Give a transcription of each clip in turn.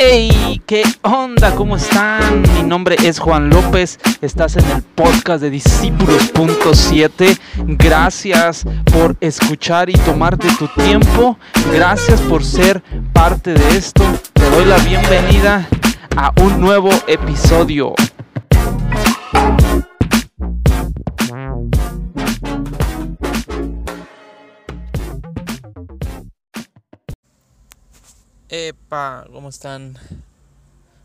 Hey, ¿qué onda? ¿Cómo están? Mi nombre es Juan López. Estás en el podcast de Discípulos.7. Gracias por escuchar y tomarte tu tiempo. Gracias por ser parte de esto. Te doy la bienvenida a un nuevo episodio. Epa, ¿cómo están?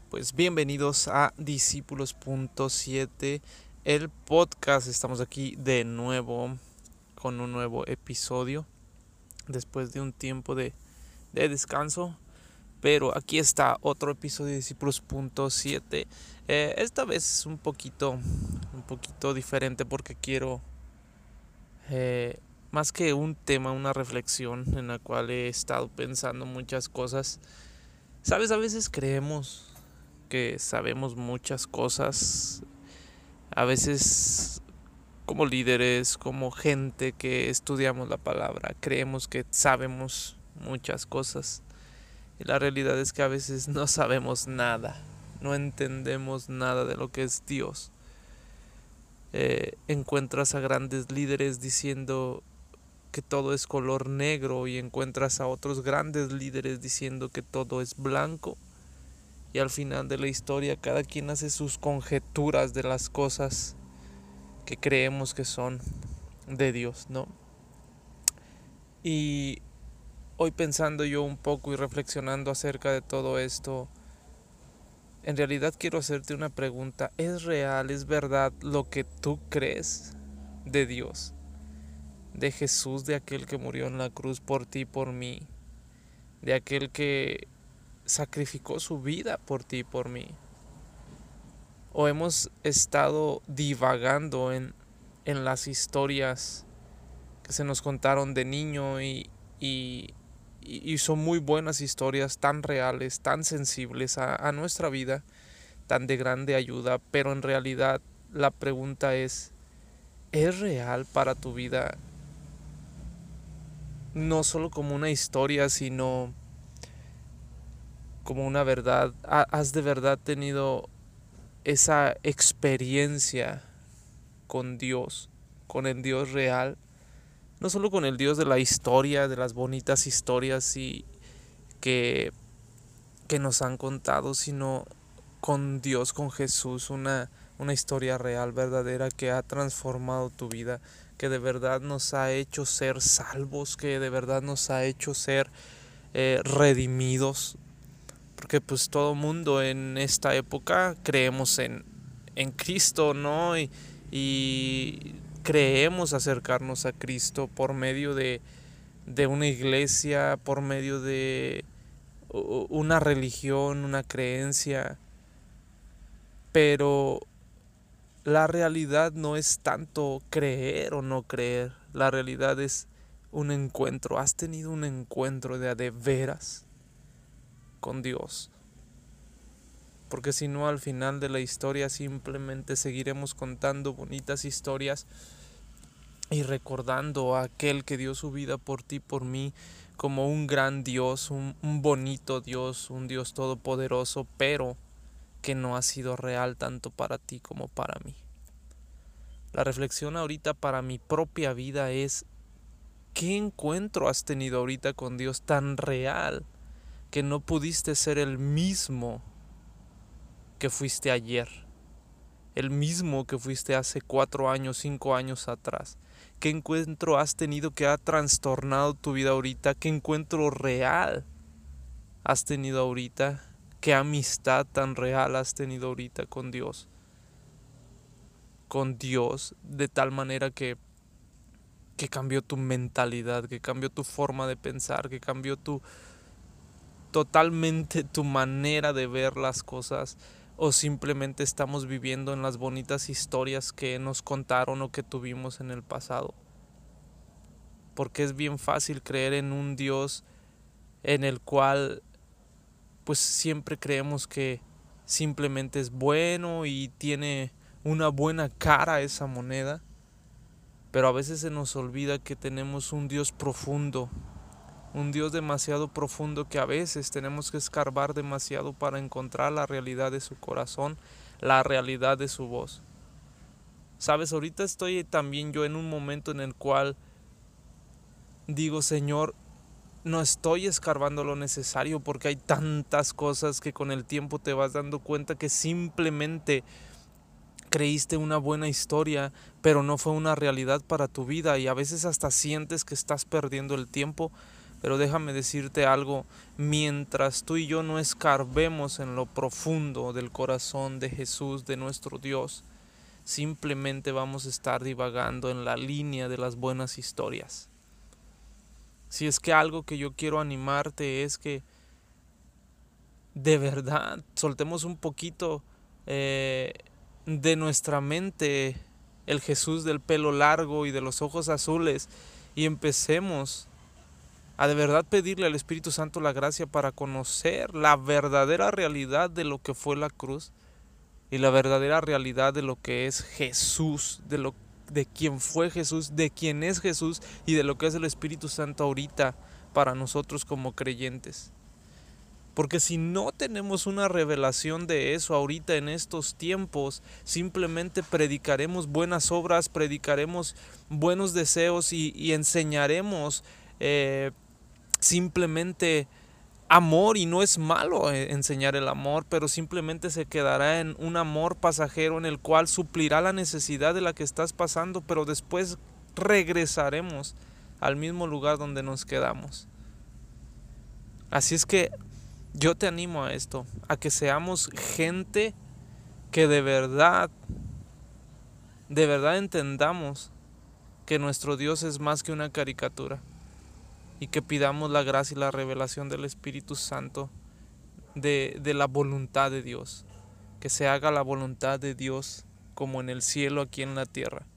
Pues bienvenidos a Discípulos.7, el podcast. Estamos aquí de nuevo con un nuevo episodio después de un tiempo de, de descanso. Pero aquí está otro episodio de Discípulos.7. Eh, esta vez es un poquito, un poquito diferente porque quiero eh, más que un tema, una reflexión en la cual he estado pensando muchas cosas. Sabes, a veces creemos que sabemos muchas cosas. A veces como líderes, como gente que estudiamos la palabra, creemos que sabemos muchas cosas. Y la realidad es que a veces no sabemos nada, no entendemos nada de lo que es Dios. Eh, encuentras a grandes líderes diciendo que todo es color negro y encuentras a otros grandes líderes diciendo que todo es blanco. Y al final de la historia cada quien hace sus conjeturas de las cosas que creemos que son de Dios, ¿no? Y hoy pensando yo un poco y reflexionando acerca de todo esto, en realidad quiero hacerte una pregunta. ¿Es real, es verdad lo que tú crees de Dios? De Jesús, de aquel que murió en la cruz por ti y por mí, de aquel que sacrificó su vida por ti y por mí. O hemos estado divagando en, en las historias que se nos contaron de niño y, y, y son muy buenas historias, tan reales, tan sensibles a, a nuestra vida, tan de grande ayuda, pero en realidad la pregunta es, ¿es real para tu vida no solo como una historia, sino como una verdad. ¿Has de verdad tenido esa experiencia con Dios, con el Dios real? No solo con el Dios de la historia, de las bonitas historias y que, que nos han contado, sino con Dios, con Jesús, una, una historia real, verdadera, que ha transformado tu vida que de verdad nos ha hecho ser salvos, que de verdad nos ha hecho ser eh, redimidos. Porque pues todo mundo en esta época creemos en, en Cristo, ¿no? Y, y, creemos acercarnos a Cristo por medio de, de una iglesia, por medio de una religión, una creencia. Pero la realidad no es tanto creer o no creer, la realidad es un encuentro. ¿Has tenido un encuentro de a de veras con Dios? Porque si no, al final de la historia simplemente seguiremos contando bonitas historias y recordando a aquel que dio su vida por ti, por mí, como un gran Dios, un, un bonito Dios, un Dios todopoderoso, pero que no ha sido real tanto para ti como para mí. La reflexión ahorita para mi propia vida es, ¿qué encuentro has tenido ahorita con Dios tan real que no pudiste ser el mismo que fuiste ayer? El mismo que fuiste hace cuatro años, cinco años atrás. ¿Qué encuentro has tenido que ha trastornado tu vida ahorita? ¿Qué encuentro real has tenido ahorita qué amistad tan real has tenido ahorita con Dios. Con Dios de tal manera que que cambió tu mentalidad, que cambió tu forma de pensar, que cambió tu totalmente tu manera de ver las cosas o simplemente estamos viviendo en las bonitas historias que nos contaron o que tuvimos en el pasado. Porque es bien fácil creer en un Dios en el cual pues siempre creemos que simplemente es bueno y tiene una buena cara esa moneda, pero a veces se nos olvida que tenemos un Dios profundo, un Dios demasiado profundo que a veces tenemos que escarbar demasiado para encontrar la realidad de su corazón, la realidad de su voz. Sabes, ahorita estoy también yo en un momento en el cual digo, Señor, no estoy escarbando lo necesario porque hay tantas cosas que con el tiempo te vas dando cuenta que simplemente creíste una buena historia, pero no fue una realidad para tu vida y a veces hasta sientes que estás perdiendo el tiempo. Pero déjame decirte algo, mientras tú y yo no escarbemos en lo profundo del corazón de Jesús, de nuestro Dios, simplemente vamos a estar divagando en la línea de las buenas historias. Si es que algo que yo quiero animarte es que de verdad soltemos un poquito eh, de nuestra mente el Jesús del pelo largo y de los ojos azules y empecemos a de verdad pedirle al Espíritu Santo la gracia para conocer la verdadera realidad de lo que fue la cruz y la verdadera realidad de lo que es Jesús, de lo de quién fue Jesús, de quién es Jesús y de lo que es el Espíritu Santo ahorita para nosotros como creyentes. Porque si no tenemos una revelación de eso ahorita en estos tiempos, simplemente predicaremos buenas obras, predicaremos buenos deseos y, enseñaremos eh, simplemente amor y no es malo eh, enseñar el amor, pero simplemente se quedará en un amor pasajero en el cual suplirá la necesidad de la que estás pasando, pero después regresaremos al mismo lugar donde nos quedamos. Así es que yo te animo a esto, a que seamos gente que de verdad, de verdad entendamos que nuestro Dios es más que una caricatura y que pidamos la gracia y la revelación del Espíritu Santo de, de la voluntad de Dios, que se haga la voluntad de Dios como en el cielo aquí en la tierra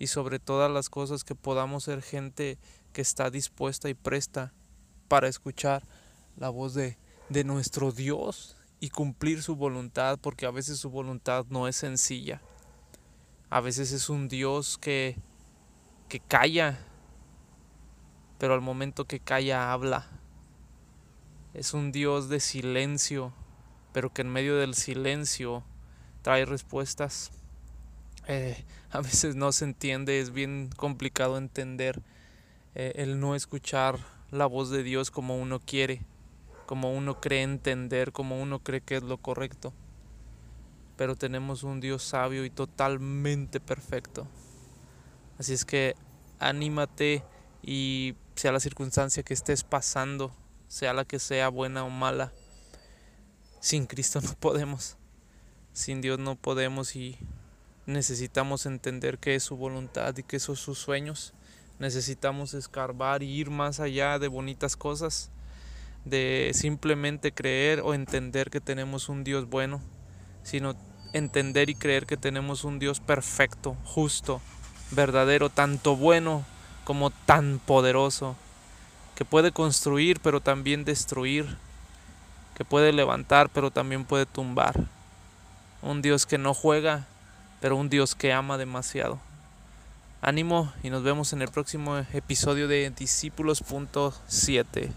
y sobre todas las cosas que podamos ser gente que está dispuesta y presta para escuchar la voz de, de nuestro Dios y cumplir su voluntad, porque a veces su voluntad no es sencilla. A veces es un Dios que, que calla pero al momento que calla habla. Es un Dios de silencio, pero que en medio del silencio trae respuestas. Eh, a veces no se entiende, es bien complicado entender eh, el no escuchar la voz de Dios como uno quiere, como uno cree entender, como uno cree que es lo correcto. Pero tenemos un Dios sabio y totalmente perfecto. Así es que anímate y sea la circunstancia que estés pasando, sea la que sea buena o mala, sin Cristo no podemos, sin Dios no podemos y necesitamos entender que es su voluntad y que son sus sueños. Necesitamos escarbar y ir más allá de bonitas cosas, de simplemente creer o entender que tenemos un Dios bueno, sino entender y creer que tenemos un Dios perfecto, justo, verdadero, tanto bueno como tan poderoso, que puede construir pero también destruir, que puede levantar pero también puede tumbar. Un Dios que no juega, pero un Dios que ama demasiado. Ánimo y nos vemos en el próximo episodio de Discípulos.7.